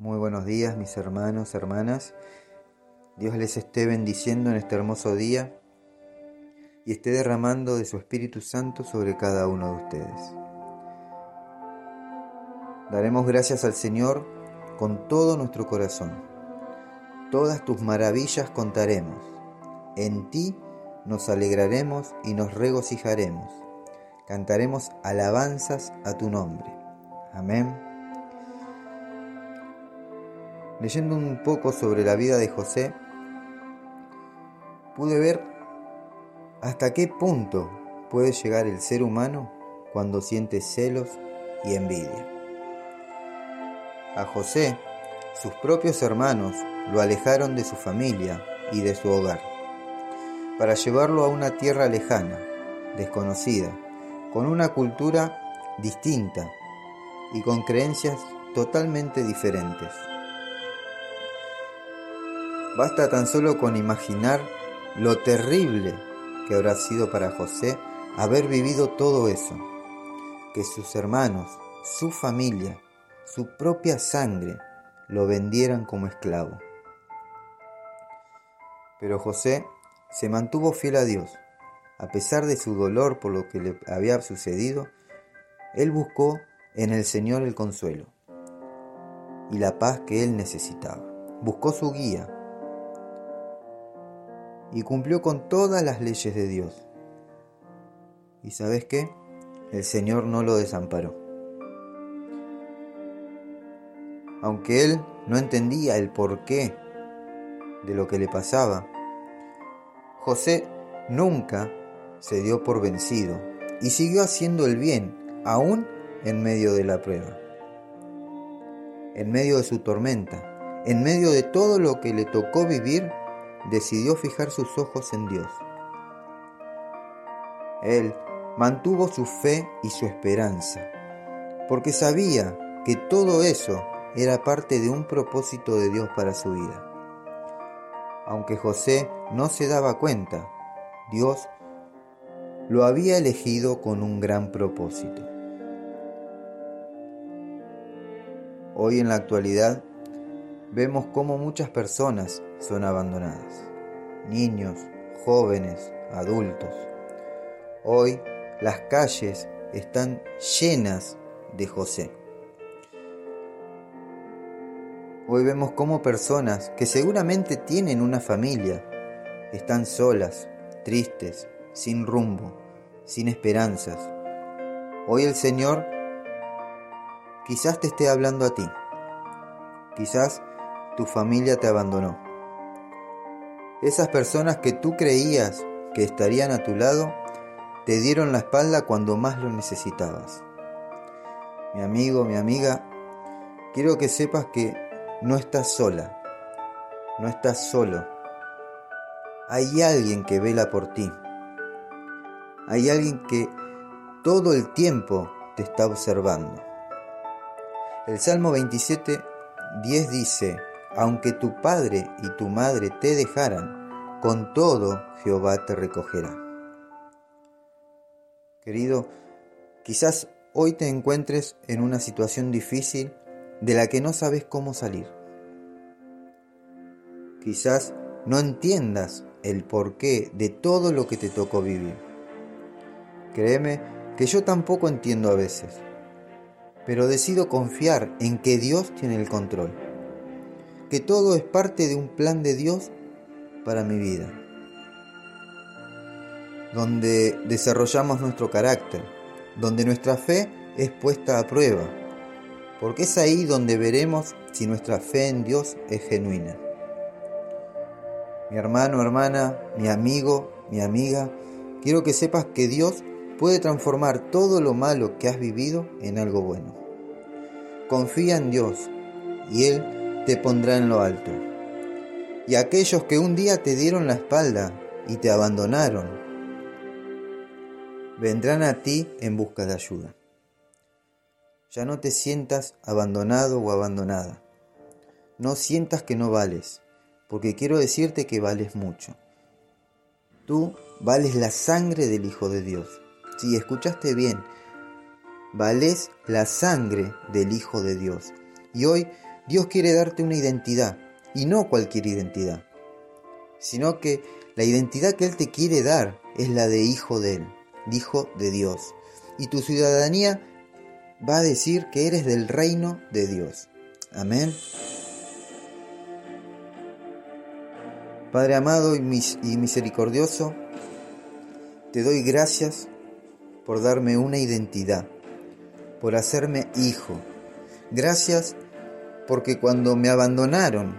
Muy buenos días mis hermanos, hermanas. Dios les esté bendiciendo en este hermoso día y esté derramando de su Espíritu Santo sobre cada uno de ustedes. Daremos gracias al Señor con todo nuestro corazón. Todas tus maravillas contaremos. En ti nos alegraremos y nos regocijaremos. Cantaremos alabanzas a tu nombre. Amén. Leyendo un poco sobre la vida de José, pude ver hasta qué punto puede llegar el ser humano cuando siente celos y envidia. A José, sus propios hermanos lo alejaron de su familia y de su hogar, para llevarlo a una tierra lejana, desconocida, con una cultura distinta y con creencias totalmente diferentes. Basta tan solo con imaginar lo terrible que habrá sido para José haber vivido todo eso, que sus hermanos, su familia, su propia sangre lo vendieran como esclavo. Pero José se mantuvo fiel a Dios. A pesar de su dolor por lo que le había sucedido, él buscó en el Señor el consuelo y la paz que él necesitaba. Buscó su guía y cumplió con todas las leyes de Dios. ¿Y sabes qué? El Señor no lo desamparó. Aunque él no entendía el porqué de lo que le pasaba, José nunca se dio por vencido y siguió haciendo el bien, aún en medio de la prueba, en medio de su tormenta, en medio de todo lo que le tocó vivir, decidió fijar sus ojos en Dios. Él mantuvo su fe y su esperanza, porque sabía que todo eso era parte de un propósito de Dios para su vida. Aunque José no se daba cuenta, Dios lo había elegido con un gran propósito. Hoy en la actualidad vemos cómo muchas personas son abandonadas. Niños, jóvenes, adultos. Hoy las calles están llenas de José. Hoy vemos cómo personas que seguramente tienen una familia están solas, tristes, sin rumbo, sin esperanzas. Hoy el Señor Quizás te esté hablando a ti. Quizás tu familia te abandonó. Esas personas que tú creías que estarían a tu lado, te dieron la espalda cuando más lo necesitabas. Mi amigo, mi amiga, quiero que sepas que no estás sola, no estás solo. Hay alguien que vela por ti. Hay alguien que todo el tiempo te está observando. El Salmo 27, 10 dice, aunque tu padre y tu madre te dejaran, con todo Jehová te recogerá. Querido, quizás hoy te encuentres en una situación difícil de la que no sabes cómo salir. Quizás no entiendas el porqué de todo lo que te tocó vivir. Créeme que yo tampoco entiendo a veces pero decido confiar en que Dios tiene el control, que todo es parte de un plan de Dios para mi vida, donde desarrollamos nuestro carácter, donde nuestra fe es puesta a prueba, porque es ahí donde veremos si nuestra fe en Dios es genuina. Mi hermano, hermana, mi amigo, mi amiga, quiero que sepas que Dios puede transformar todo lo malo que has vivido en algo bueno. Confía en Dios y Él te pondrá en lo alto. Y aquellos que un día te dieron la espalda y te abandonaron, vendrán a ti en busca de ayuda. Ya no te sientas abandonado o abandonada. No sientas que no vales, porque quiero decirte que vales mucho. Tú vales la sangre del Hijo de Dios. Si escuchaste bien, vales la sangre del Hijo de Dios. Y hoy Dios quiere darte una identidad, y no cualquier identidad, sino que la identidad que Él te quiere dar es la de hijo de Él, hijo de Dios. Y tu ciudadanía va a decir que eres del reino de Dios. Amén. Padre amado y misericordioso, te doy gracias por darme una identidad, por hacerme hijo. Gracias porque cuando me abandonaron,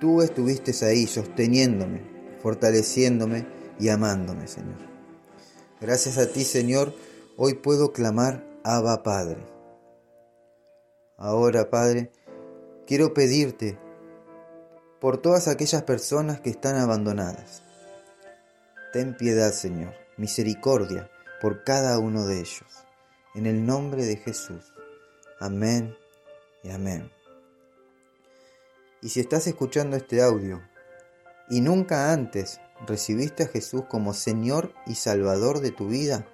tú estuviste ahí sosteniéndome, fortaleciéndome y amándome, Señor. Gracias a ti, Señor, hoy puedo clamar Abba Padre. Ahora, Padre, quiero pedirte por todas aquellas personas que están abandonadas. Ten piedad, Señor, misericordia por cada uno de ellos. En el nombre de Jesús. Amén y amén. Y si estás escuchando este audio y nunca antes recibiste a Jesús como Señor y Salvador de tu vida,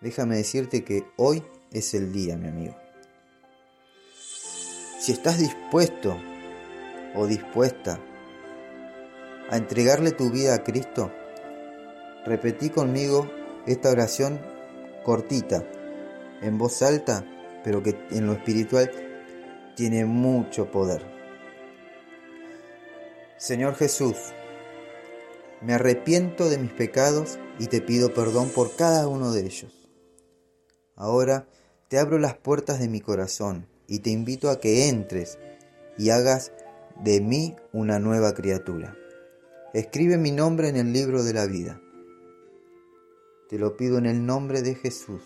déjame decirte que hoy es el día, mi amigo. Si estás dispuesto o dispuesta a entregarle tu vida a Cristo, repetí conmigo esta oración cortita, en voz alta, pero que en lo espiritual tiene mucho poder. Señor Jesús, me arrepiento de mis pecados y te pido perdón por cada uno de ellos. Ahora te abro las puertas de mi corazón y te invito a que entres y hagas de mí una nueva criatura. Escribe mi nombre en el libro de la vida. Te lo pido en el nombre de Jesús.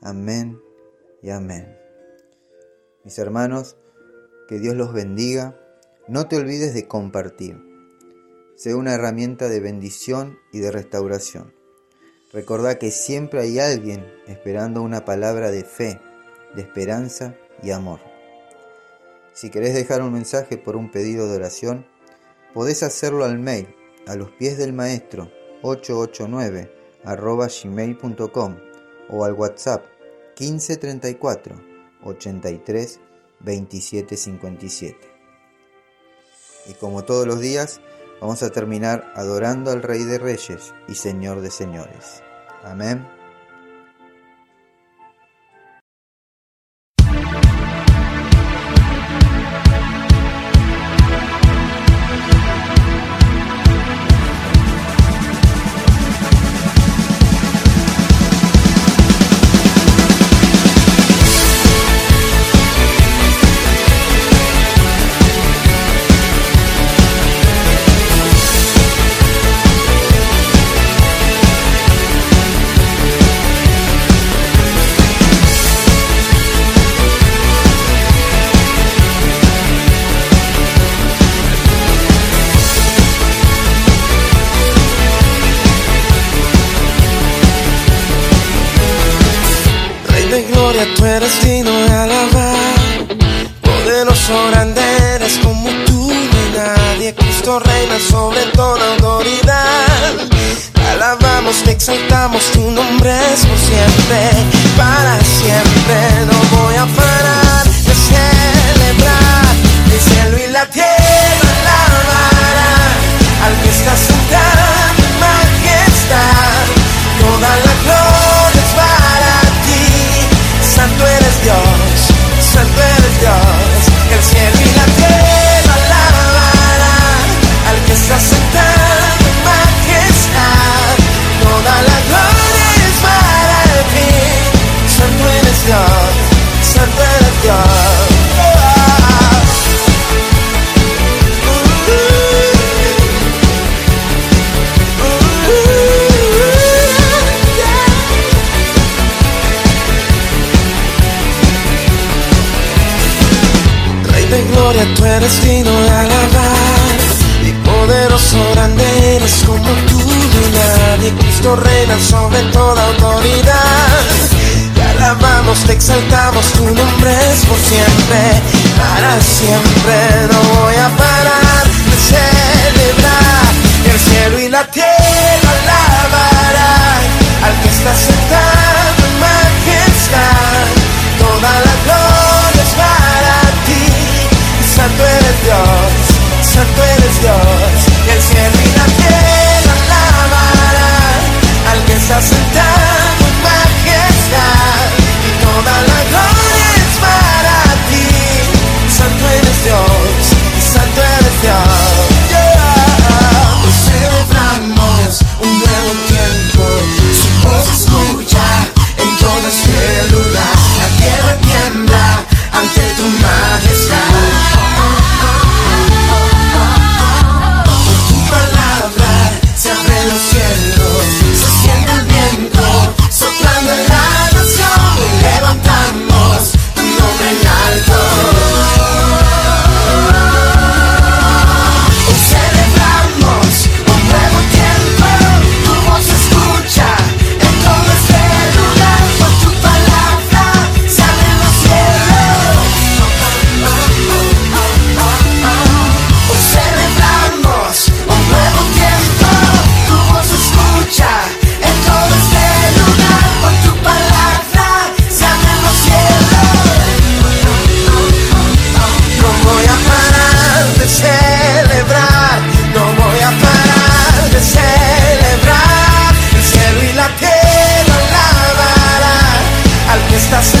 Amén y amén. Mis hermanos, que Dios los bendiga. No te olvides de compartir. Sea una herramienta de bendición y de restauración. Recordá que siempre hay alguien esperando una palabra de fe, de esperanza y amor. Si querés dejar un mensaje por un pedido de oración, podés hacerlo al mail a los pies del maestro 889 arroba gmail.com o al WhatsApp 1534 83 27 57. Y como todos los días, vamos a terminar adorando al Rey de Reyes y Señor de Señores. Amén. Tu eres digno de alabar. Poderoso grande eres como tú ni nadie. Cristo reina sobre toda autoridad. Alabamos, te exaltamos, tu nombre es por siempre, para siempre. No voy a parar de gloria, tú eres digno de alabar. Y poderoso grande eres como tú y nadie. Cristo reina sobre toda autoridad. Te alabamos, te exaltamos, tu nombre es por siempre, para siempre. No voy a parar de celebrar el cielo y la tierra. Dios, el cielo y al que se hace estás